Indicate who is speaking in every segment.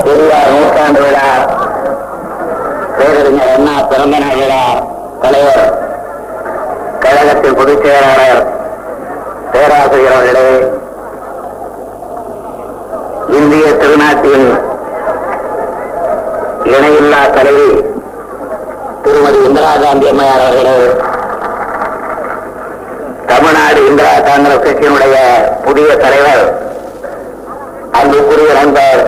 Speaker 1: பெரியார் நூற்றாண்டு விழா பேரறிஞர் அண்ணா பிறந்த நாள் விழா தலைவர் கழகத்தின் பொதுச் செயலாளர் பேராசிரியர் அவர்களே இந்திய திருநாட்டின் இணையில்லா தலைவி திருமதி இந்திரா காந்தி அம்மையார் அவர்களே தமிழ்நாடு இந்திரா காங்கிரஸ் கட்சியினுடைய புதிய தலைவர் அன்புக்குரிய நண்பர்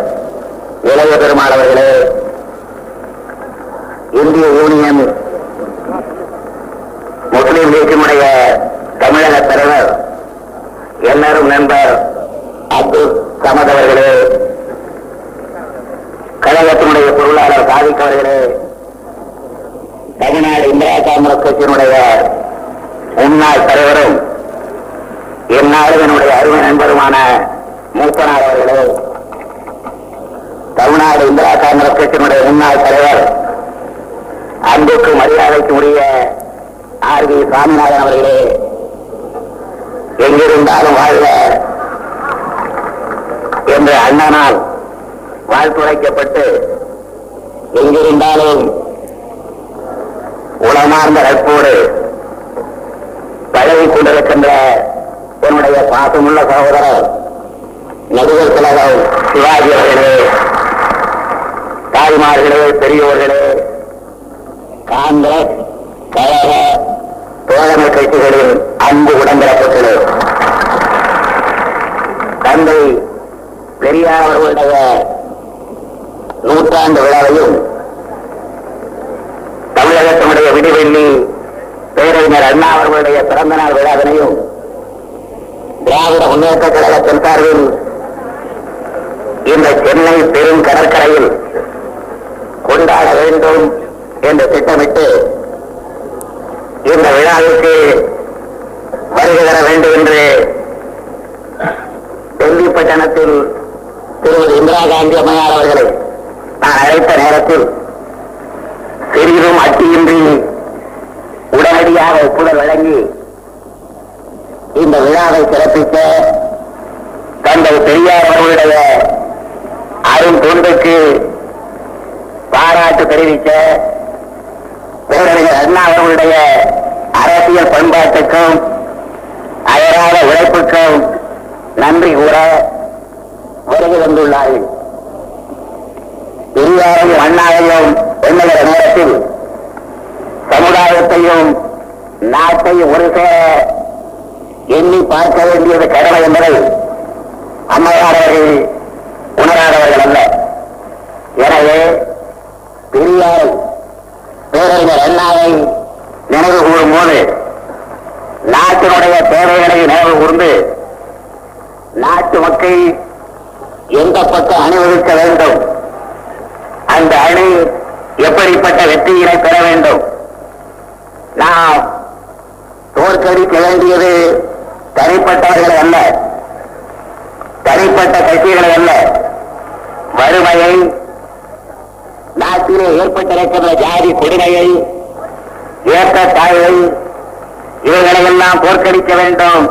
Speaker 1: இளைய பெருமாள் அவர்களே இந்திய யூனியன் முஸ்லீம் லீக்கினுடைய தமிழக தலைவர் எல்லாரும் நண்பர் அப்துல் சமத் அவர்களே கழகத்தினுடைய பொருளாளர் சாதிக் அவர்களே தமிழ்நாடு இந்திரா காங்கிரஸ் கட்சியினுடைய முன்னாள் தலைவரும் என்னாலும் என்னுடைய அருமை நண்பருமான மூத்தனார் அவர்களே தமிழ்நாடு இந்திரா காங்கிரஸ் கட்சியினுடைய முன்னாள் தலைவர் அன்புக்கு மரியாதைக்கு உரிய ஆர் வி சாமிநாதன் அவர்களே எங்கிருந்தாலும் வாழ்க. என்று அண்ணனால் வாழ்த்துரைக்கப்பட்டு எங்கிருந்தாலும் உளமார்ந்த நட்போடு பழகி கொண்டிருக்கின்ற என்னுடைய பாசமுள்ள சகோதரர் நடிகர் திலகம் சிவாஜி அவர்களே. தாய்மார்களே பெரியோர்களே காங்கிரஸ் கழக தோழமை கட்சிகளில் அன்பு உடன்பிறப்புகளே. தந்தை பெரியார் அவர்களுடைய நூற்றாண்டு விழாவையும் தமிழகத்தினுடைய விடிவெள்ளி பேரறிஞர் அண்ணா அவர்களுடைய பிறந்த நாள் விழாவினையும் திராவிட முன்னேற்ற கழகத்தின் சார்பில் இந்த சென்னை பெரும் கடற்கரையில் கொண்டாட வேண்டும் என்று திட்டமிட்டு இந்த விழாவிற்கு வருகை தர வேண்டும் என்று டெல்லி பட்டணத்தில் திருமதி இந்திரா காந்தி அம்மையார் அவர்களை நான் அழைத்த நேரத்தில் சிறிதும் அட்டியின்றி உடனடியாக ஒப்புதல் வழங்கி இந்த விழாவை சிறப்பிக்க தந்தை பெரியார் அவர்களுடைய அருண் தொண்டுக்கு பாராட்டு தெரிவிக்க பேரறிஞர் அண்ணா அவர்களுடைய அரசியல் பண்பாட்டுக்கும் அயராத உழைப்புக்கும் நன்றி கூற வருகை வந்துள்ளார்கள் பெரியாரையும் அண்ணாவையும் எண்ணுகிற நேரத்தில் சமுதாயத்தையும் நாட்டையும் ஒரு சேர எண்ணி பார்க்க வேண்டியது கடமை என்பதை அம்மையார் அவர்கள் உணராதவர்கள் அல்ல. எனவே பெரியார் பேரறிஞர் அண்ணாவை நினைவு கூறும் போது நாட்டினுடைய தேவைகளை நினைவு கூர்ந்து நாட்டு மக்கள் எந்த பக்கம் அணிவகுக்க வேண்டும்? அந்த அணி எப்படிப்பட்ட வெற்றியினை பெற வேண்டும்? நாம் தோற்கடிக்க வேண்டியது தனிப்பட்டவர்களை அல்ல தனிப்பட்ட கட்சிகளை அல்ல வறுமையை நாட்டிலே ஏற்பட்டிருக்கின்ற ஜாதி கொடுமையை ஏற்றத்தாழ்வை இவைகளை எல்லாம் தோற்கடிக்க வேண்டும்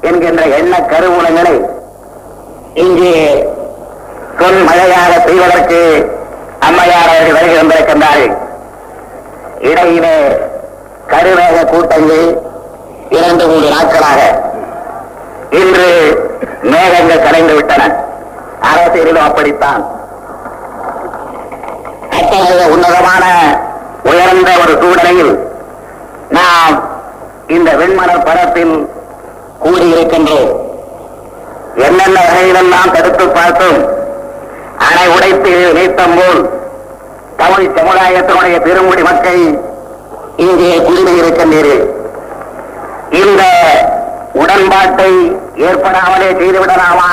Speaker 1: என்கின்ற எண்ண கருவூலங்களை இங்கே சொல் மழையாக செய்வதற்கு அம்மையார் அவர்கள் வருகை வந்திருக்கின்றார்கள் இடையிலே கருவேக கூட்டங்கள் இரண்டு மூன்று நாட்களாக இன்று மேகங்கள் கலைந்து விட்டன. அரசியலும் அப்படித்தான். அத்தகைய உன்னதமான உயர்ந்த ஒரு சூழ்நிலையில் நாம் இந்த வெண்மணல் பரப்பில் கூடியிருக்கின்றோம். என்னென்ன வகையிலெல்லாம் தடுத்து பார்த்தோம்? அணை உடைத்து நீத்தம் போல் தமிழ் சமுதாயத்தினுடைய பெருங்குடி மக்கள் இங்கே குடிமையிருக்கின்றீர்கள் இந்த உடன்பாட்டை ஏற்படாமலே செய்துவிடலாமா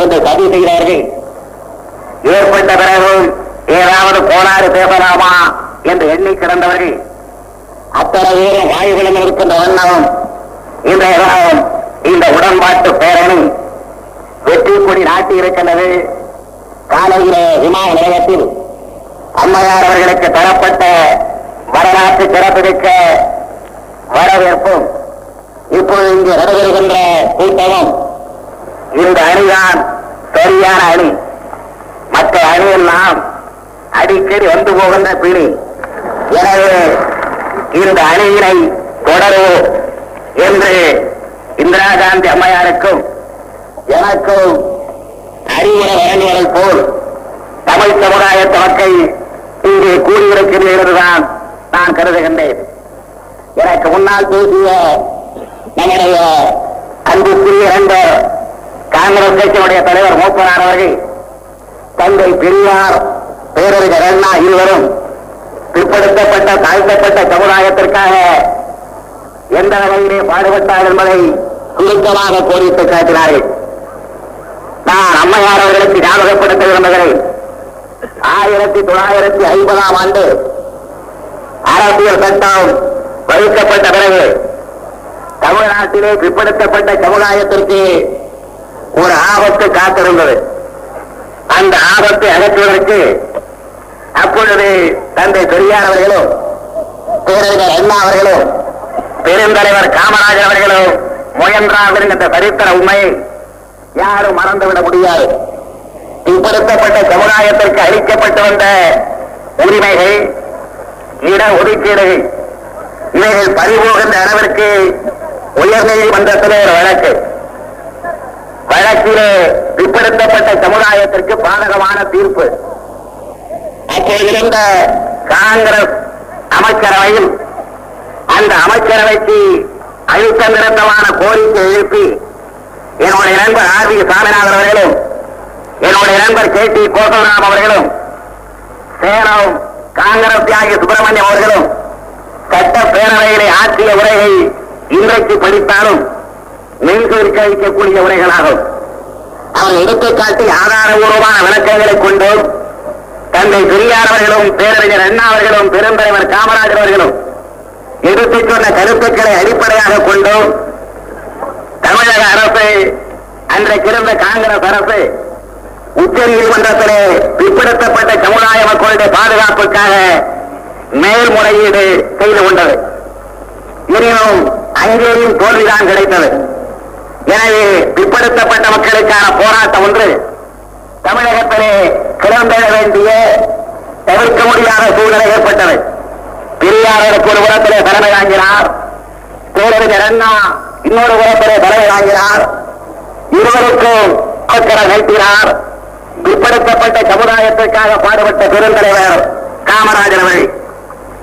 Speaker 1: என்று சதி செய்கிறார்கள் ஏற்பட்ட பிறகு ஏதாவது கோளாறு பேசலாமா என்று எண்ணி கிடந்தவர்கள் அத்தனை பேரும் வாயுகளும் இருக்கின்ற வண்ணம் இந்த இடம் இந்த உடன்பாட்டு பேரணி வெற்றி கொடி நாட்டி இருக்கின்றது. காலையிலே விமான நிலையத்தில் அம்மையார் அவர்களுக்கு தரப்பட்ட வரலாற்று சிறப்பிடிக்க வரவேற்பும் இப்போது இங்கு நடைபெறுகின்ற கூட்டமும் இந்த அணிதான் சரியான அணி. மற்ற மக்கள் அணியெல்லாம் அடிக்கடி வந்து போகின்ற பிணி எனவே இந்த அணியினை தொடருவோம் என்று இந்திரா காந்தி அம்மையாருக்கும் எனக்கும் அறிவுரை வழங்குவதை போல் தமிழ் சமுதாய தொடக்கை இங்கே கூடியிருக்கிறீர்கள்தான் நான் கருதுகின்றேன். எனக்கு முன்னால் பேசிய நம்முடைய அன்புக்குரிய இரண்டு காங்கிரஸ் கட்சியினுடைய தலைவர் மூப்பனார் அவர்கள் தந்தை பெரியார் பேரறிஞர் அண்ணா இருவரும் பிற்படுத்தப்பட்ட தாழ்த்தப்பட்ட சமுதாயத்திற்காக எந்த வகையிலே பாடுபட்டார் என்பதை சுருக்கமாக கோரித்து காட்டினார்கள். நான் அம்மையார் அவர்களுக்கு ஞாபகப்படுத்த விரும்புகிறேன். ஆயிரத்தி தொள்ளாயிரத்தி ஐம்பதாம் ஆண்டு அரசியல் சட்டம் வகுக்கப்பட்ட பிறகு தமிழ்நாட்டிலே பிற்படுத்தப்பட்ட சமுதாயத்திற்கு ஒரு ஆபத்து காத்திருந்தது. அந்த ஆபத்தை அகற்றுவதற்கு அப்பொழுது தந்தை பெரியார் அவர்களும் பேரறிஞர் அண்ணா அவர்களும் பெருந்தலைவர் காமராஜர் அவர்களும் முயன்றார்கள் என்ற சரித்திர உண்மையை யாரும் மறந்துவிட முடியாது. பிற்படுத்தப்பட்ட சமுதாயத்திற்கு அளிக்கப்பட்டு வந்த உரிமைகள் இட ஒதுக்கீடு இவைகள் பறிபோகின்ற அளவிற்கு உயர்நீதிமன்றத்திலே ஒரு வழக்கு. வழக்கிலே பிற்படுத்தப்பட்ட சமுதாயத்திற்கு பாதகமான தீர்ப்பு. அப்போதிருந்த காங்கிரஸ் அமைச்சரவையும் அந்த அமைச்சரவைக்கு அழுத்த நிறுத்தமான கோரிக்கை எழுப்பி என்னுடைய நண்பர் ஆர் வி சாமிநாதன் அவர்களும் என்னுடைய நண்பர் கே டி கோசலராம் அவர்களும் சேலம் காங்கிரஸ் தியாகி சுப்பிரமணியம் அவர்களும் சட்டப்பேரவையிலே ஆற்றிய உரையை இன்றைக்கு படித்தாலும் மெய்சோர்க்க வைக்கக்கூடிய உரைகளாகும். அவர் எடுத்துக்காட்டி ஆதாரபூர்வமான விளக்கங்களை கொண்டு தந்தை பெரியார் அவர்களும் பேரறிஞர் அண்ணா அவர்களும் பெருந்தலைவர் காமராஜர் அவர்களும் எடுத்துச் சொன்ன கருத்துக்களை அடிப்படையாக கொண்டு தமிழக அரசு அன்றைக்கு இருந்த காங்கிரஸ் அரசு உச்ச நீதிமன்றத்திலே பிற்படுத்தப்பட்ட சமுதாய மக்களுடைய பாதுகாப்புக்காக மேல்முறையீடு செய்து கொண்டது. எனினும் அங்கேயும் தோல்விதான் கிடைத்தது. எனவே பிற்படுத்தப்பட்ட மக்களுக்கான போராட்டம் ஒன்று தமிழகத்திலே கிளம்பெற வேண்டிய தவிர்க்க முடியாத சூழ்நிலை ஏற்பட்டது. பெரியாருக்கு ஒரு உரத்திலே தலைமை வாங்கினார் பேரறிஞர் அண்ணா இன்னொரு உரத்திலே தலைமை வாங்கினார் இருவருக்கும் அவசர நிறுத்தினார் பிற்படுத்தப்பட்ட சமுதாயத்திற்காக பாடுபட்ட பெருந்தலைவர் காமராஜர் அவர்கள்.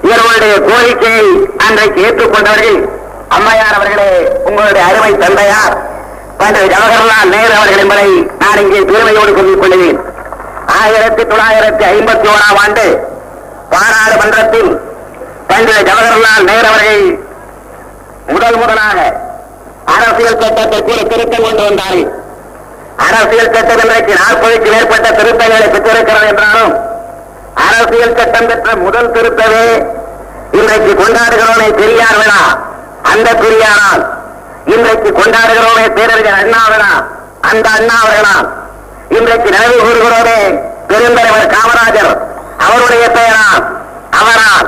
Speaker 1: இவர்களுடைய கோரிக்கையை அன்றைக்கு ஏற்றுக்கொண்டவர்கள் அம்மையார் அவர்களே உங்களுடைய அருமை தந்தையார். ஜவஹர்லால் நேரு அவர்கள் என்பதை நான் இங்கே பெருமையோடு சொல்லிக் கொள்கிறேன். ஆயிரத்தி தொள்ளாயிரத்தி ஐம்பத்தி ஓராம் ஆண்டு பாராளுமன்றத்தில் பண்டித ஜவஹர்லால் நேரு அவர்கள் முதல் முதலாக அரசியல் சட்டத்தை கூட திருத்தம் கொண்டு வந்தார்கள். அரசியல் சட்டம் இன்றைக்கு நாற்பதுக்கு மேற்பட்ட திருத்தங்களை பெற்றிருக்கிறது என்றாலும் அரசியல் சட்டம் பெற்ற முதல் திருத்தமே இன்றைக்கு கொண்டாடுகிறவனை பெரியார் விழா அந்த பெரியாரால் இன்றைக்கு கொண்டாடுகிறோமே பேரறிஞர் அண்ணாவனா அந்த அண்ணா அவர்களா? இன்றைக்கு நினைவு கூறுகிறோமே பெருந்தலைவர் காமராஜர் அவருடைய பெயரா? அவரால்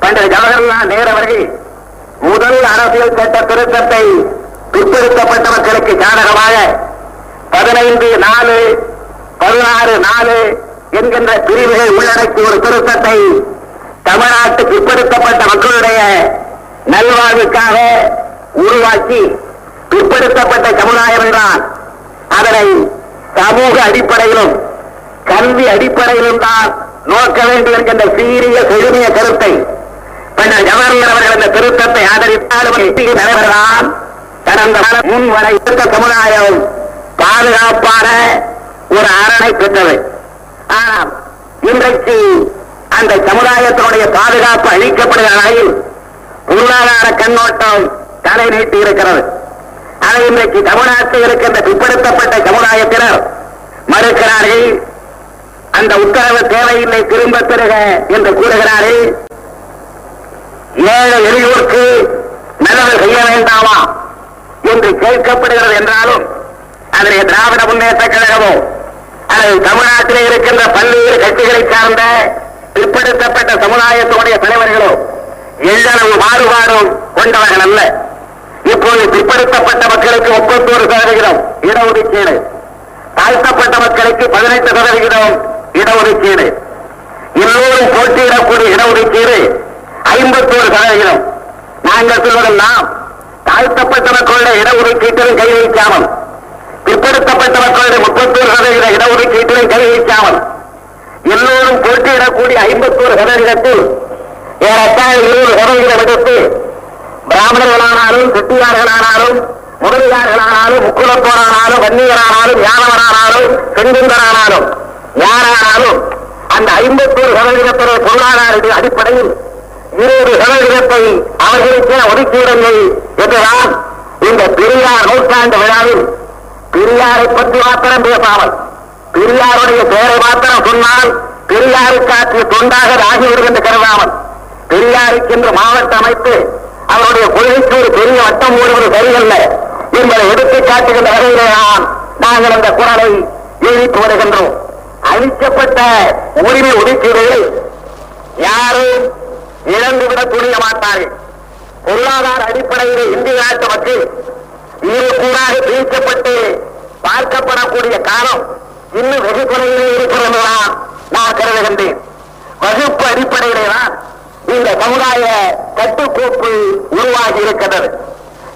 Speaker 1: பண்டித ஜவஹர்லால் நேரு அவர்கள் முதல் அரசியல் சட்ட திருத்தத்தை பிற்படுத்தப்பட்ட மக்களுக்கு சாதகமாக பதினைந்து நாலு பதினாறு நாலு என்கின்ற பிரிவுகள் உள்ளடக்கி ஒரு திருத்தத்தை தமிழ்நாட்டு பிற்படுத்தப்பட்ட மக்களுடைய நல்வாழ்வுக்காக உருவாக்கி பிற்படுத்தப்பட்ட சமுதாயம் என்றால் அதனை சமூக அடிப்படையிலும் கல்வி அடிப்படையிலும் தான் நோக்க வேண்டும் என்கின்ற சீரிய செழுமைய கருத்தை பின்னர் ஜவஹர்லால் அவர்கள் அந்த திருத்தத்தை ஆதரித்தாலும் தலைவர்களால் கடந்த முன் வரை இருந்த சமுதாயம் பாதுகாப்பான ஒரு அரணை பெற்றது. ஆனால் இன்றைக்கு அந்த சமுதாயத்தினுடைய பாதுகாப்பு அளிக்கப்படுகிற வகையில் பொருளாதார கண்ணோட்டம் தலை நீட்டி இருக்கிறது அதை இன்றைக்கு தமிழ்நாட்டில் இருக்கின்ற பிற்படுத்தப்பட்ட சமுதாயத்தினர் மறுக்கிறார்கள். அந்த உத்தரவு தேவையில்லை திரும்ப பெறுக என்று கூறுகிறார்கள். ஏழை எளியோருக்கு நல்லது செய்ய வேண்டாமா என்று கேட்கப்படுகிறது என்றாலும் அதனை திராவிட முன்னேற்ற கழகமோ அல்லது தமிழ்நாட்டிலே இருக்கின்ற பல்வேறு கட்சிகளை சார்ந்த பிற்படுத்தப்பட்ட சமுதாயத்தினுடைய தலைவர்களோ எவ்வளவு மாறுபாடும் கொண்டவர்கள் அல்ல. இப்போது பிற்படுத்தப்பட்ட மக்களுக்கு முப்பத்தோரு சதவிகிதம் இடஒதுக்கீடு. தாழ்த்தப்பட்ட மக்களுக்கு பதினெட்டு சதவிகிதம் இடஒதுக்கீடு. எல்லோரும் போட்டியிடக்கூடிய இடஒதுக்கீடு ஐம்பத்தோரு சதவிகிதம். நாங்கள் சொல்வதெல்லாம் தாழ்த்தப்பட்ட மக்களுடைய இடஒதுக்கீட்டிலும் கை வைக்காமல் பிற்படுத்தப்பட்ட மக்களுடைய முப்பத்தோரு சதவீத இடஒதுக்கீட்டிலும் கை வைக்காமல் எல்லோரும் போட்டியிடக்கூடிய ஐம்பத்தோரு சதவீதத்தில் ஏறத்தாழ இருபது சதவீதம் எடுத்து பிராமணர்களானாலும் செட்டியார்களானாலும் முதலியார்களானாலும் முக்குலத்தோரானாலும் வன்னியரானாலும் யானவரானாலும் செங்குந்தரானாலும் யாரானாலும் அந்த ஐம்பத்தோரு சதவீதத்தினுடைய பொருளாதார அடிப்படையில் இருபது சதவீதத்தை அவர்களுக்கே ஒதுக்கிவிடுங்கள் என்றுதான் இந்த பெரியார் நூற்றாண்டு விழாவில் பெரியாரை பற்றி மாத்திரம் பேசாமல் பெரியாருடைய பெயரை மாத்திரம் சொன்னால் பெரியாருக்கு ஆற்றிய தொண்டாக அது ஆகிவிடும் என்று கருதாமல் பெரியாருக்கு என்று மாவட்ட அமைத்து அவருடைய கொள்கைக்கு ஒரு பெரிய வட்டம் ஓடுவது சரியல்ல என்பதை எடுத்து காட்டுகின்ற வகையிலே தான் நாங்கள் அந்த குரலை எழுதிட்டு வருகின்றோம் அழிக்கப்பட்ட உரிமை ஒதுக்கீடுகளை யாரும் இழந்துவிடக் துணிய மாட்டார்கள். பொருளாதார அடிப்படையில் இந்திய நாட்டு மக்கள் இரு கூறாக பிரிக்கப்பட்டு பார்க்கப்படக்கூடிய காலம் இன்னும் வெகு குறையிலே இருக்கிறது நான் கருதுகின்றேன். வகுப்பு அடிப்படையிலே தான் இந்த சமுதாய கட்டுக்கோப்பு உருவாகி இருக்கிறது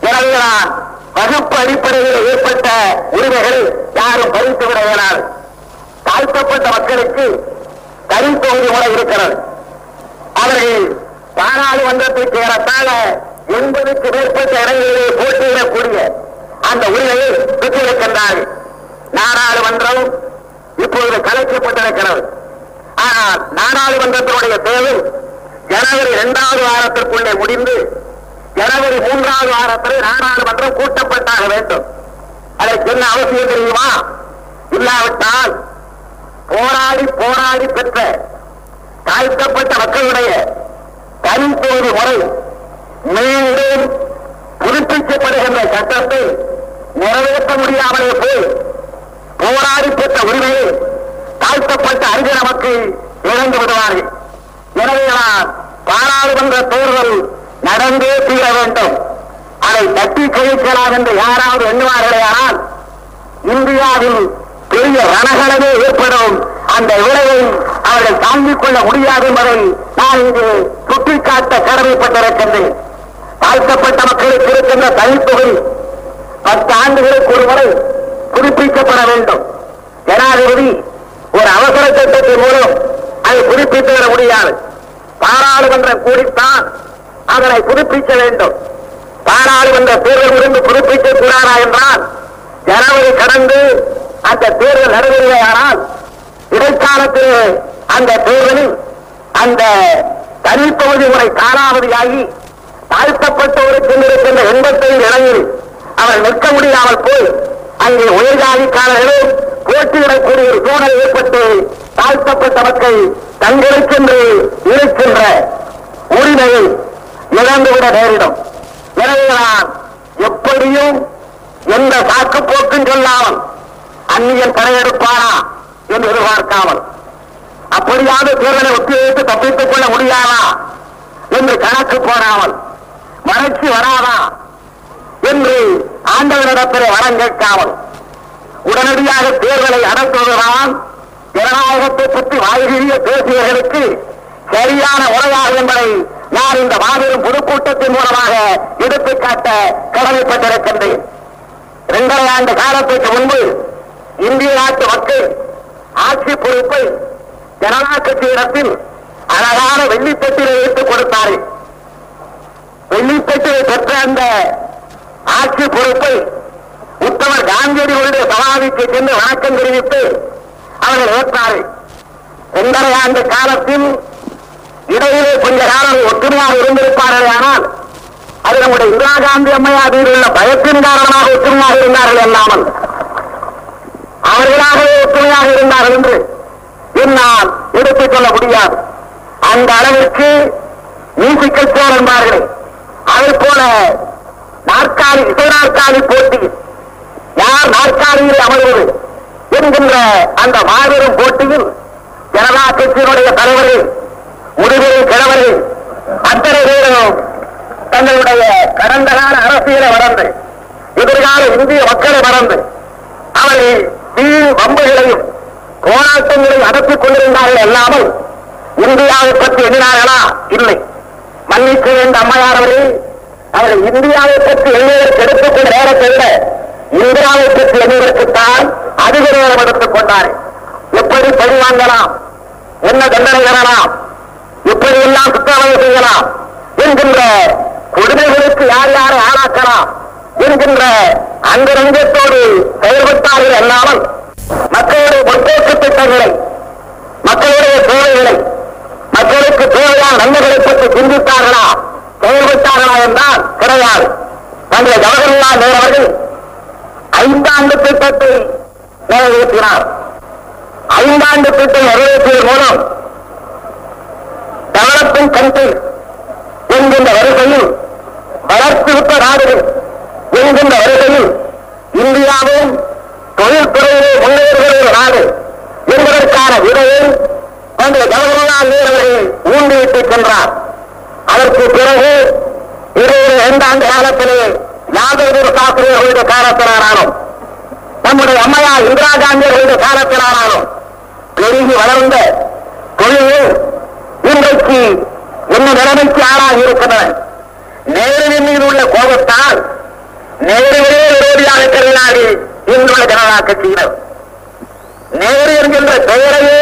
Speaker 1: எனவேதான் வகுப்பு அடிப்படையில் ஏற்பட்ட உரிமைகளை யாரும் பறித்து விட இயலாது தாழ்த்தப்பட்ட மக்களுக்கு தனித்தொகுதி முறை இருக்கிறது. அவர்கள் பாராளுமன்றத்திற்கு சேரத்தாழ எண்பதுக்கு மேற்பட்ட இடங்களிலே போட்டியிடக்கூடிய அந்த உரிமையை பெற்றிருக்கின்றார்கள். நாடாளுமன்றம் இப்பொழுது கலைக்கப்பட்டிருக்கிறது. ஆனால் நாடாளுமன்றத்தினுடைய தேவை ஜனவரி இரண்டாவது வாரத்திற்குள்ளே முடிந்து ஜனவரி மூன்றாவது வாரத்தில் நாடாளுமன்றம் கூட்டப்பட்டாக வேண்டும். அதற்கு என்ன அவசியம் தெரியுமா? இல்லாவிட்டால் போராடி போராடி பெற்ற தாழ்த்தப்பட்ட மக்களுடைய தனித்தொகுதி முறை மீண்டும் புதுப்பிக்கப்படுகின்ற சட்டத்தை நிறைவேற்ற முடியாமலே போய் போராடி பெற்ற உரிமையை தாழ்த்தப்பட்ட அறிஞர் நமக்கு இழந்து விடுவார்கள். எனவேதான் பாராளுமன்ற தேர்தல் நடந்தே தீர வேண்டும். அதை தட்டி கழிக்கலாம் என்று யாராவது எண்ணுவார்களேயானால் இந்தியாவில் பெரிய ரணகளவே ஏற்படும் அந்த விளைவை அவர்கள் தாங்கிக் கொள்ள முடியாது என்பதை நான் இங்கு சுட்டிக்காட்ட கடமைப்பட்டிருக்கின்றேன். தாழ்த்தப்பட்ட மக்களுக்கு இருக்கின்ற தனித்தொகை பத்து ஆண்டுகளுக்கு ஒரு முறை புதுப்பிக்கப்பட வேண்டும். ஜனாதிபதி ஒரு அவசர சட்டத்தின் மூலம் அதை புதுப்பித்து வர முடியாது. பாராளுமன்றம் கூடித்தான் அதனை புதுப்பிக்க வேண்டும். பாராளுமன்ற தேர்தல் இருந்து புதுப்பிக்க கூடாதா என்றால் ஜனவரி கடந்து அந்த தேர்தல் நடைபெறுவானால் இடைக்காலத்தில் அந்த தேர்தலில் அந்த தனிப்பகுதி முறை காலாவதியாகி தாழ்த்தப்பட்டவருக்கு இருக்கின்ற எண்பத்தைந்து இடங்களில் அவர் நிற்க முடியாமல் போய் அங்கே உயர்ஜாதிக்காரர்களும் போட்டியிடக்கூடிய ஒரு சூழல் ஏற்பட்டு தாழ்த்தப்பட்ட மக்கள் தங்களுக்கென்று இருக்கின்ற உரிமையை இழந்துவிட நேரிடும். எனவேதான் எப்படியும் எந்த சாக்கு போக்கும் சொல்லாமல் அந்நியன் படையெடுப்பானா என்று எதிர்பார்க்காமல் அப்படியாவது தேர்தலை ஒத்திவைத்து தப்பித்துக் கொள்ள முடியாதா என்று கணக்கு போடாமல் வறட்சி வராதா என்று ஆண்டவரிடத்திலே வரம் கேட்காமல் உடனடியாக தேர்தலை நடத்துவதுதான் ஜனநாயகத்தை பற்றி வாய்கிறிய பேசியவர்களுக்கு சரியான உரையாகும் என்பதை நான் இந்த மாபெரும் பொதுக்கூட்டத்தின் மூலமாக எடுத்துக்காட்ட கடமைப்பட்டிருக்கின்றேன். இரண்டரை ஆண்டு காலத்திற்கு முன்பு இந்திய நாட்டு மக்கள் ஆட்சி பொறுப்பை ஜனநாயக கட்சியிடத்தில் அழகான வெள்ளிப்பட்டியலை வைத்துக் கொடுத்தார்கள். வெள்ளிப்பட்டியை பெற்ற அந்த ஆட்சி பொறுப்பை உத்தமர் காந்தியடிகளுடைய சமாதிக்கு சென்று வணக்கம் தெரிவித்து அவர்கள் ஏற்றார்கள் ஒன்றரை ஆண்டு காலத்தில் இடையிலே கொஞ்ச காலம் ஒற்றுமையாக இருந்திருப்பார்கள் ஆனால் அது நம்முடைய இந்திரா காந்தி அம்மையார் உள்ள பயத்தின் காரணமாக ஒற்றுமையாக இருந்தார்கள் அல்லாமல் அவர்களாகவே ஒற்றுமையாக இருந்தார்கள் என்று என்னால் எடுத்துக் கொள்ள முடியாது. அந்த அளவிற்கு மியூசிக்கல் சேர் என்பார்களே அதை போல நாற்காலி இசை நாற்காலி போட்டி. யார் நாற்காலியில் அமர்வது என்கின்ற அந்த மாபெரும் போட்டியில் ஜனதா கட்சியினுடைய தலைவர்கள் முடிவில் கிழவர்கள் அத்தனை பேரும் தங்களுடைய கடந்த கால அரசியலை மறந்து எதிர்கால இந்திய மக்களை மறந்து அவர்கள் வீண் வம்புகளையும் போராட்டங்களையும் நடத்திக் கொண்டிருந்தார்கள் அல்லாமல் இந்தியாவை பற்றி எண்ணினார்களா? இல்லை. மன்னிக்க வேண்ட அம்மையார் அவர்கள் அவர்கள் இந்தியாவை பற்றி எண்ணுவதற்கு எடுத்துக்கொண்ட நேரத்தை விட இந்தியாவை பற்றி எண்ணுவதற்குத்தான் அதிக நேரம் எடுத்துக் கொண்டார். எப்படி பழி வாங்கலாம்? என்ன தண்டனை பெறலாம் எப்படி எல்லாம் குற்றவாளி செய்யலாம்? என்கின்ற கொடுமைகளுக்கு யார் யாரை ஆளாக்கலாம்? என்கின்ற அந்த ரங்கத்தோடு செயல்பட்டார்கள் அல்லாமல் மக்களுடைய முற்போக்கு திட்டங்களை மக்களுடைய தேவைகளை மக்களுக்கு தேவையான நன்மைகளை பற்றி சிந்தித்தார்களா? செயல்பட்டார்களா என்றால் கிடையாது. தந்தை ஜவஹர்லால் நேரு அவர்கள் ஐந்தாண்டு திட்டத்தை நிறைவேற்றினார். ஐந்தாண்டு திட்டம் நிறைவேற்றியதன் மூலம் டெவலப்பிங் கண்ட்ரி என்கின்ற வரிசையில் வளர்த்திருப்ப நாடுகள் என்கின்ற வரிசையில் இந்தியாவும் தொழில்துறையிலே முன்னேறுகிற ஒரு நாடு என்பதற்கான விதையை அந்த ஜவஹர்லால் நேரு அவர்கள் ஊன்றிவிட்டு சென்றார். அதற்கு பிறகு இருபது இரண்டு ஆண்டு காலத்திலே யாதவ சாஸ்திரியர்களுடைய காலத்தினாராலும் நம்முடைய அம்மையா இந்திரா காந்தி அவருடைய காலத்தினாராலும் பெருகி வளர்ந்த தொழில் இன்றைக்கு என்ன நிலைமைக்கு ஆளாக இருக்கின்றன? நேருவின் மீது உள்ள கோபத்தால் நேருவே விரோதியாக கருதினாடி இன்றுள்ள ஜனதா கட்சியினர். நேரு என்கின்ற பெயரையே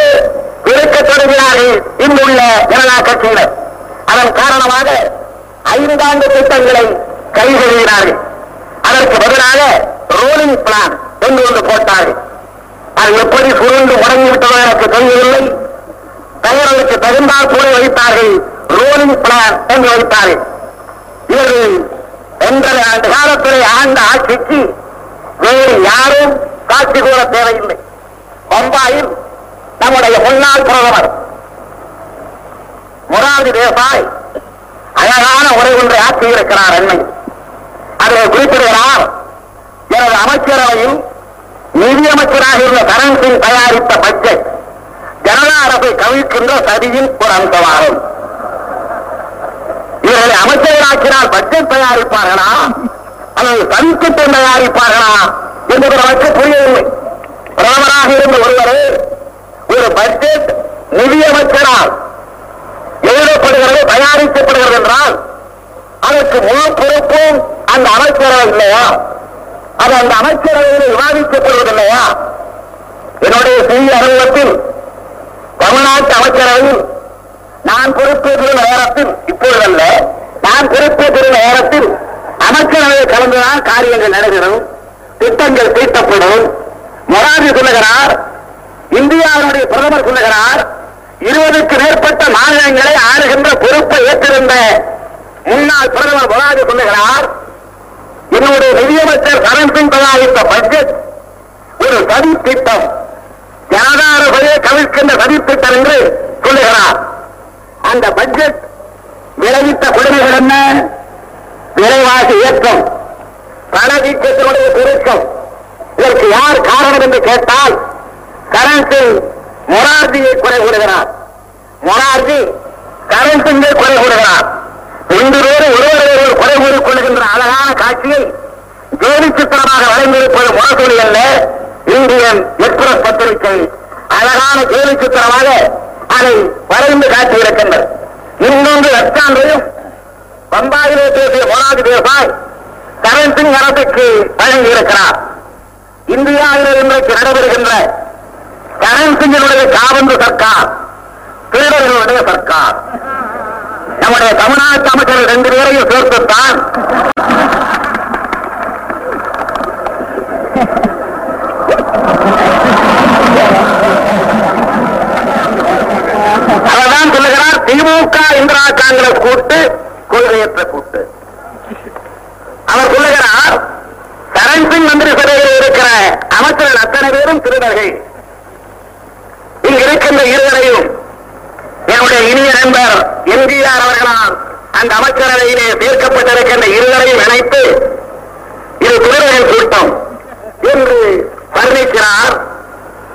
Speaker 1: விருக்க தொடங்கினார்கள் இங்குள்ள ஜனதா கட்சியினர். அதன் காரணமாக ஐந்தாண்டு திட்டங்களை கைகொள்கிறார்கள் அதற்கு பதிலாக ரோலிங் பிளான் என்று ஒன்று போட்டார்கள். அது எப்படி சுருண்டு முடங்கிவிட்டதோ எனக்கு தெரியவில்லை. பெயர்களுக்கு தகுந்தால் கூட வைத்தார்கள். ரோலிங் பிளான் என்று வைத்தார்கள். இவர்கள் ஒன்றரை ஆண்டு காலத்திலே ஆண்ட ஆட்சிக்கு வேறு யாரும் காட்சி கூட தேவையில்லை. பம்பாயில் நம்முடைய முன்னாள் பிரதமர் முராதி தேசாய் அழகான உரை ஒன்றை ஆற்றியிருக்கிறார் என்னை அதில் குறிப்பிடுகிறார் எனது அமைச்சரவையில் நிதியமைச்சராக இருந்த கரண் சிங் தயாரித்த பட்ஜெட் ஜனதா அரசை கவிழ்க்கின்ற சதியின் ஒரு அம்சமாகும். இவர்களை அமைச்சராக்கினால் பட்ஜெட் தயாரிப்பார்களா? அல்லது சதித்திட்டம் தயாரிப்பார்களா? என்பது நமக்கு புரியவில்லை. பிரதமராக இருந்த ஒருவரே ஒரு பட்ஜெட் நிதியமைச்சரால் எழுதப்படுகிறது தயாரிக்கப்படுகிறது என்றால் அதற்கு முழு பொறுப்பும் அந்த அமைச்சரவை இல்லையா? அது அந்த அமைச்சரவையில் விவாதிக்கப்படுவது இல்லையா? என்னுடைய சிறிய அலுவலகத்தில் தமிழ்நாட்டு அமைச்சரவையில் நான் பொறுப்பேற்ற நேரத்தில் இப்பொழுதல்ல நான் பொறுப்பேற்ற நேரத்தில் அமைச்சரவையை கலந்துதான் காரியங்கள் நடைபெறும் திட்டங்கள் தீட்டப்படும். மொராஜி சொல்லுகிறார் இந்தியாவினுடைய பிரதமர் சொல்லுகிறார் இருபதுக்கு மேற்பட்ட மாநிலங்களை ஆளுகின்ற பொறுப்பை ஏற்றிருந்த முன்னாள் பிரதமர் மொராஜி சொல்லுகிறார் என்னுடைய நிதியமைச்சர் கரண் சிங் தயாரித்த பட்ஜெட் ஒரு சதி திட்டம் ஜனதா வழியை கவிழ்க்கின்ற சதி திட்டம் என்று சொல்லுகிறார். அந்த பட்ஜெட் விளைவித்த கொடுமைகள் என்ன? விரைவாக இயக்கம் பணவீக்கத்தினுடைய பெருக்கம். இதற்கு யார் காரணம் என்று கேட்டால் கரண் சிங் மொரார்ஜியை குறை கூறுகிறார் மொரார்ஜி கரண்சிங்கை குறை கூறுகிறார் ரெண்டு பேரும் ஒருவர் ஒருவர் குறை கூறிக் கொள்கின்ற அழகான காட்சியை ஜோதி சித்திரமாக வழங்கியிருப்பது முரசொலி அல்ல இந்தியன் எக்ஸ்பிரஸ் பத்திரிகை. அழகான ஜோதி சித்திரமாக அதை வரைந்து காட்டியிருக்கின்றது. இன்னொன்று லட்சாந்தையும் பம்பாயிலே பேசிய மொராஜி தேசாய் கரண் சிங் அரசுக்கு வழங்கியிருக்கிறார். இந்தியாவில் இன்றைக்கு நடைபெறுகின்ற கரண்சிங்களுடைய காவந்து சர்க்கார் திருடர்களுடைய சர்க்கார். நம்முடைய தமிழ்நாட்டு அமைச்சர்கள் ரெண்டு பேரையும் சேர்த்துத்தான். அதான் சொல்லுகிறார் திமுக இந்திரா காங்கிரஸ் கூட்டு கொள்கையற்ற கூட்டு. அவர் சொல்லுகிறார் சரண் சிங் மந்திரி சபையில் இருக்கிற அமைச்சர்கள் அத்தனை பேரும் திருடர்கள். இங்கு இருக்கின்ற இருவரையும் என்னுடைய இனிய நண்பர் எம்ஜிஆர் அவர்களால் அந்த அமைச்சரவையிலே சேர்க்கப்பட்டிருக்கின்ற இருவரையும் இணைத்து இது திருடர்கள் கூட்டம் என்று வர்ணிக்கிறார்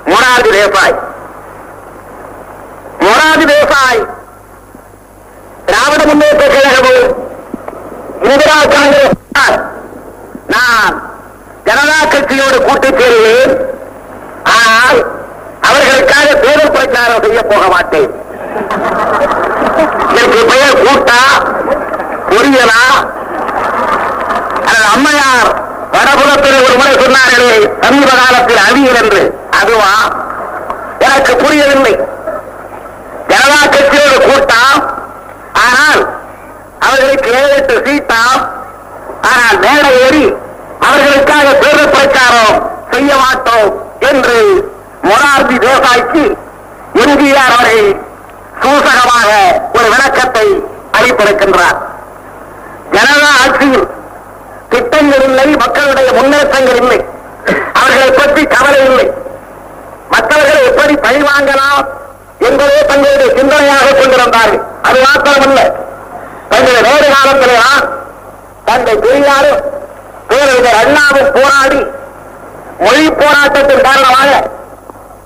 Speaker 1: மொரார்ஜி தேசாய். மொரார்ஜி தேசாய் திராவிட முன்னேற்ற கழகமும் இந்திரா காங்கிரஸ் நான் ஜனதா கட்சியோடு கூட்டு சேருவேன் ஆனால் அவர்களுக்காக தேர்தல் பிரச்சாரம் செய்ய போக மாட்டேன். இதற்கு பெயர் கூட்டா பொரியலா. அல்லது அம்மையார் வடபுலத்தில் ஒரு முறை சொன்னார்களே சமீப காலத்தில் அவியல் என்று அதுவா? எனக்கு புரியவில்லை. ஜனதா கட்சியோட கூட்டம். ஆனால் அவர்களுக்கு ஏழு எட்டு சீட்டாம். ஆனால் மேடை ஏறி அவர்களுக்காக தேர்தல் பிரச்சாரம் செய்ய மாட்டோம் என்று மொரார்ஜி தேசாய்க்கு எம்ஜிஆர் அவர்கள் சூசகமாக ஒரு விளக்கத்தை அளித்திருக்கின்றார். ஜனதா ஆட்சியில் திட்டங்கள் இல்லை மக்களுடைய முன்னேற்றங்கள் இல்லை அவர்களை பற்றி கவலை இல்லை. மற்றவர்களை எப்படி பழிவாங்கலாம் என்பதே தங்களுடைய சிந்தனையாக கொண்டிருந்தார்கள். அது மாத்திரமல்ல தங்களுடைய வேறு காலத்திலேதான் தந்தை பெரியாரும் பேரறிஞர் அண்ணாவும் போராடி மொழி போராட்டத்தின் காரணமாக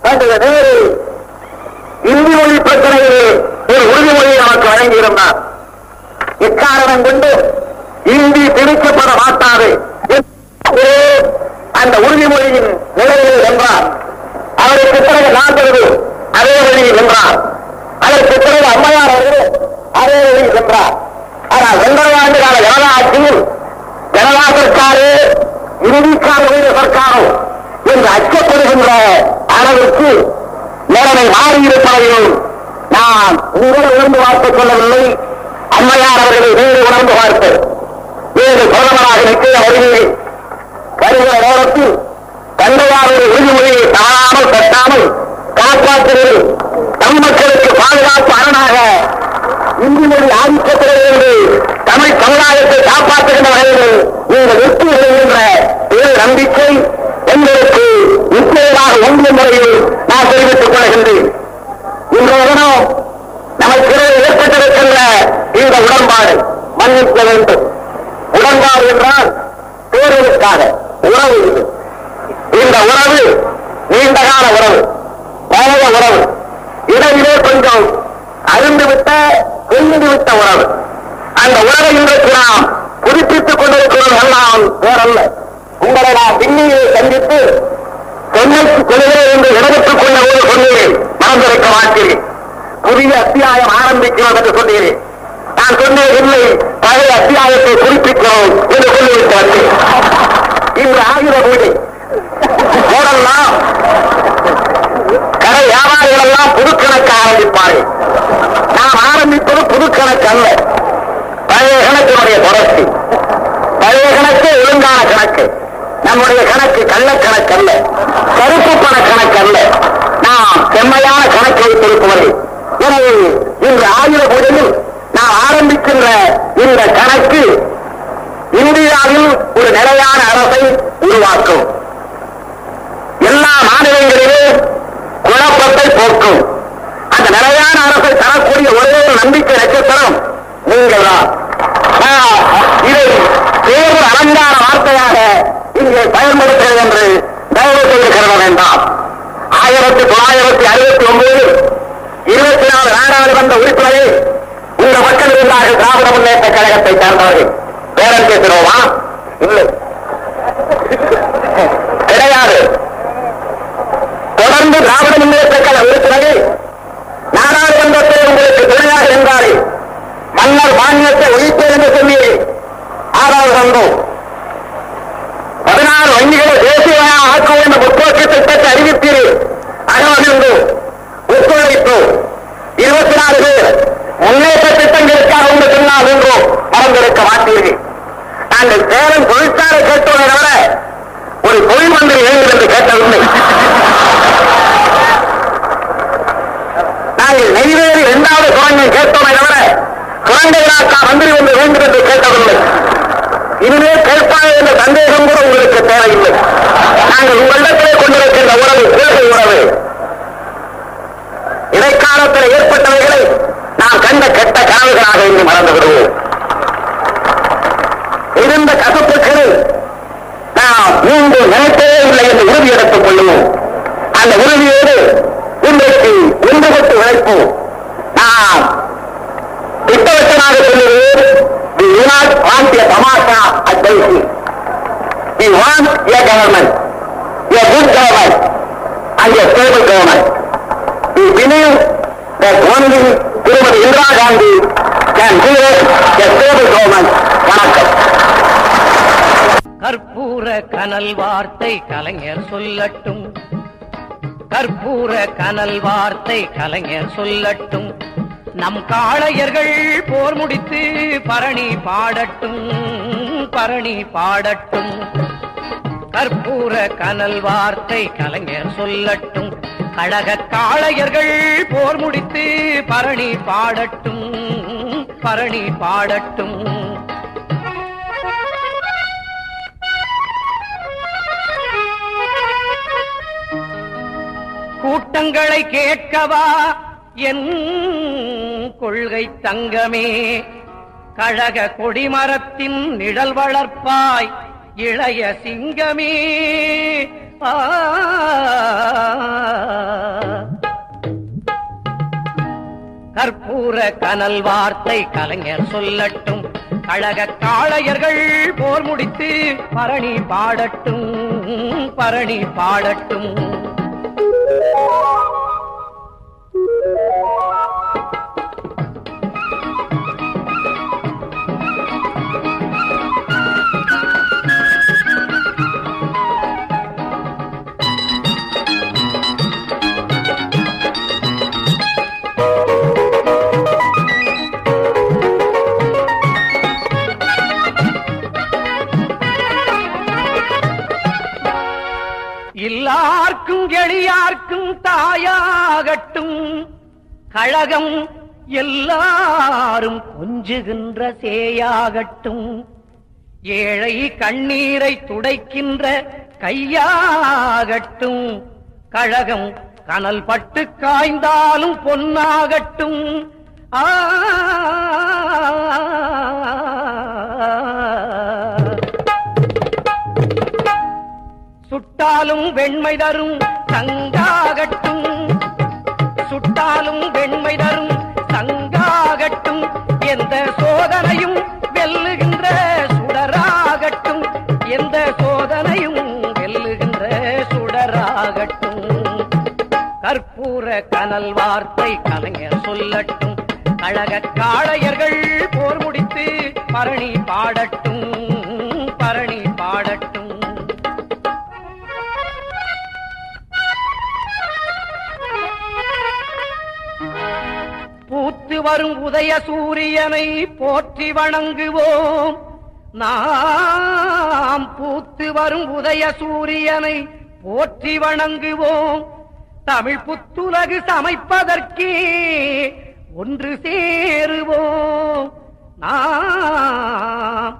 Speaker 1: தங்களுடைய நேரில் இந்தி மொழி பிரச்சனையிலே ஒரு உறுதிமொழியை நமக்கு வழங்கியிருந்தார். இக்காரணம் கொண்டு இந்தி திணிக்கப்பட மாட்டாது அந்த உறுதிமொழியின் நிலையில் என்றார் அவருக்கு பிறகு நாற்பது அதே வழியில் என்றார் அதற்கு பிறகு அம்மையார் அவர்கள் அதே வழியில் என்றார் ஆனால் ஒன்றரை ஆண்டு கால ஜனதா ஆட்சியில் ஜனதா சர்க்காரே இந்திக்கார உயர் சர்க்காரம் என்று அச்சப்படுகின்ற அளவிற்கு நிலைமை மாறியிருப்பதையும் நான் உங்களை உணர்ந்து பார்த்துக் கொள்ளவில்லை. அம்மையார் அவர்களை வேறு உணர்ந்து பார்த்து வேறு சோதனமாக நிற்கிற வருகிறேன் வருகிற நேரத்தில் தந்தையாருடைய உறுதிமொழியை தவறாமல் தட்டாமல் காப்பாற்றுவது தம் மக்களுக்கு பாதுகாப்பு அரணாக இந்தி மொழி ஆதிக்கத்திலிருந்து தமிழ் சமுதாயத்தை காப்பாற்றுகின்ற வகையில் நீங்கள் வெற்றி வருகின்ற பேர் நம்பிக்கை பெண்களுக்கு நிச்சயமாக ஒன்று முறையில் நான் தெரிவித்துக் கொள்கின்றேன். இன்றைய தினம் நமக்கு ஏற்பட்டிருக்கின்ற இந்த உடன்பாடு மன்னிக்க வேண்டும். உடன்பாடு என்றால் தேர்தலுக்காக உறவு இது. இந்த உறவு நீண்டகால உறவு பழைய உறவு. இடையிலே கொஞ்சம் அருந்துவிட்ட விட்ட உறவு. அந்த உறவை இன்றைக்கு நாம் புதுப்பித்துக் கொண்டிருக்கிறோம் எல்லாம் வேறல்ல. உங்களை நான் திண்ணியை சந்தித்து சென்னைக்கு கொள்கிறேன் என்று இடம்பெற்றுக் கொண்ட போது சொன்னேன். மறந்திருக்க மாட்டேன். புதிய அத்தியாயம் ஆரம்பிக்கிறோம் என்று சொன்னேன். நான் சொன்னேன் இல்லை பழைய அத்தியாயத்தை குறிப்பிக்கிறோம் என்று சொல்லிவிட்டு வந்தேன். இன்று ஆகிற பூஜை. போடலாம். கடை வியாபாரிகள் எல்லாம் புதுக்கணக்கு ஆரம்பிப்பார்கள். நாம் ஆரம்பிப்பது புதுக்கணக்கு அல்ல. பழைய கணக்கினுடைய தொடர்ச்சி. பழைய கணக்கு ஒழுங்கான கணக்கு. நம்முடைய கணக்கு கள்ள கணக்கு அல்ல கருப்பு பண கணக்கு அல்ல நாம் செம்மையான கணக்கு வைத்திருப்பவர்கள். எனவே இன்று ஆயுத பூஜையில் நாம் ஆரம்பிக்கின்ற இந்த கணக்கு இந்தியாவில் ஒரு நிலையான அரசை உருவாக்கும். எல்லா மாநிலங்களிலும் குழப்பத்தை போக்கும். அந்த நிலையான அரசை தரக்கூடிய ஒரே ஒரு நம்பிக்கை நட்சத்திரம் நீங்கள் தான் இதை தேர்தல் அலங்கார வார்த்தையாக இங்கே பயன்படுத்துகிறது என்று தயவு செய்து கருத வேண்டாம். ஆயிரத்தி தொள்ளாயிரத்தி அறுபத்தி ஒன்பது இருபத்தி நாலு நாடாளுமன்ற உறுப்பினர்கள் உங்க மக்கள் இருந்தார்கள் திராவிட முன்னேற்ற கழகத்தை சேர்ந்தவர்கள். பேரம் பேசுகிறோமா இல்லை. கிடையாது. தொடர்ந்து திராவிட முன்னேற்ற கழக உறுப்பினர்கள் நாடாளுமன்றத்தில் உங்களுக்கு துணையாக இருந்தாரே மன்னர் மானியத்தை ஒழிப்பேன் என்று சொல்லி ஆதரவு தந்தோம் பதினாறு வங்கிகளை தேசிய ஆக்கும் என்ற முற்போக்கு திட்டத்தை அறிவித்தீர்கள் அகமகிழ்ந்து ஒத்துழைப்பு. இருபத்தி நாலு பேர் முன்னேற்ற திட்டங்களுக்காக உங்க சொன்னால் என்றும் மறந்திருக்க மாட்டீர்கள். நாங்கள் சேலம் தொழிற்சாலை கேட்டோமே தவிர ஒரு தொழில் மந்திரி வேண்டும் என்று கேட்டதில்லை நாங்கள் நெய்வேலி இரண்டாவது குழந்தை கேட்டோமே தவிர சுரங்க மந்திரி ஒன்று வேண்டும் என்று கேட்டதில்லை இதுவே கேட்பாங்க என்ற சந்தேகம் கூட உங்களுக்கு தேவையில்லை. நாங்கள் உங்களிடத்திலே கொண்டிருக்கின்ற உறவு கொள்கை உறவு. இடைக்காலத்தில் ஏற்பட்டவைகளை நாம் கண்ட கெட்ட கனவுகளாக இன்று மறந்து விடுவோம் இருந்த கசப்புக்கு நாம் மீண்டும் நினைத்தே இல்லை என்று உறுதி எடுத்துக் கொள்ளுவோம். அந்த உறுதியோடு இன்றைக்கு ஒன்றுபட்டு உழைப்போம். நாம் திட்டவட்டமாக சொல்லுவோம். We do not want a tamasha at Delhi. We want a government, a good government, and a stable government. We believe that only திருமதி Indira Gandhi can give us a stable government. வணக்கம்
Speaker 2: கற்பூர கனல் வார்த்தை கலைஞர் சொல்லட்டும் கற்பூர கனல் வார்த்தை கலைஞர் சொல்லட்டும் நம் காளையர்கள் போர் முடித்து பரணி பாடட்டும் பரணி பாடட்டும். கற்பூர கனல் வார்த்தை கலைஞர் சொல்லட்டும். கழக காளையர்கள் போர் முடித்து பரணி பாடட்டும் பரணி பாடட்டும். கூட்டங்களை கேட்கவா என் கொள்கை தங்கமே கழக கொடிமரத்தின் நிழல் வளர்ப்பாய் இளைய சிங்கமே ஆ. கற்பூர கனல் வார்த்தை கலைஞர் சொல்லட்டும் கழக காளையர்கள் போர் முடித்து பரணி பாடட்டும் பரணி பாடட்டும் எல்லார்க்கும் தாயாகட்டும் கழகம் எல்லாரும் கொஞ்சுகின்ற சேயாகட்டும். ஏழை கண்ணீரை துடைக்கின்ற கையாகட்டும் கழகம் கனல் பட்டு காய்ந்தாலும் பொன்னாகட்டும். ஆ சுட்டாலும் வெண்மை தரும் சங்காகட்டும். சுட்டாலும் வெண்மை தரும் சங்காகட்டும். எந்த சோதனையும் வெல்லுகின்ற சுடராகட்டும். எந்த சோதனையும் வெல்லுகின்ற சுடராகட்டும். கற்பூர கனல் வார்த்தை கலைஞர் சொல்லட்டும். அழக காளையர்கள் போர் முடித்து பரணி பாடட்டும். வரும் உதய சூரியனை போற்றி வணங்குவோம். நாம் பூத்து வரும் உதய சூரியனை போற்றி வணங்குவோம். தமிழ் புத்துலகு சமைப்பதற்கே ஒன்று சேருவோம். நாம்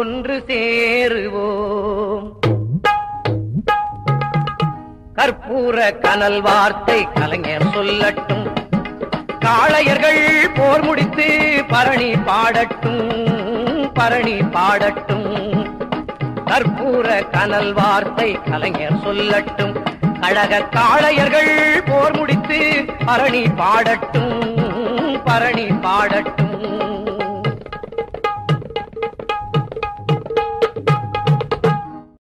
Speaker 2: ஒன்று சேருவோம். கற்பூர கனல் வார்த்தை கலைஞர் சொல்லட்டும். காளையர்கள் போர் முடித்து பரணி பாடட்டும் பரணி பாடட்டும். கற்பூர கனல் வார்த்தை கலைஞர் சொல்லட்டும். கழக காளையர்கள் போர் முடித்து பரணி பாடட்டும் பரணி பாடட்டும்.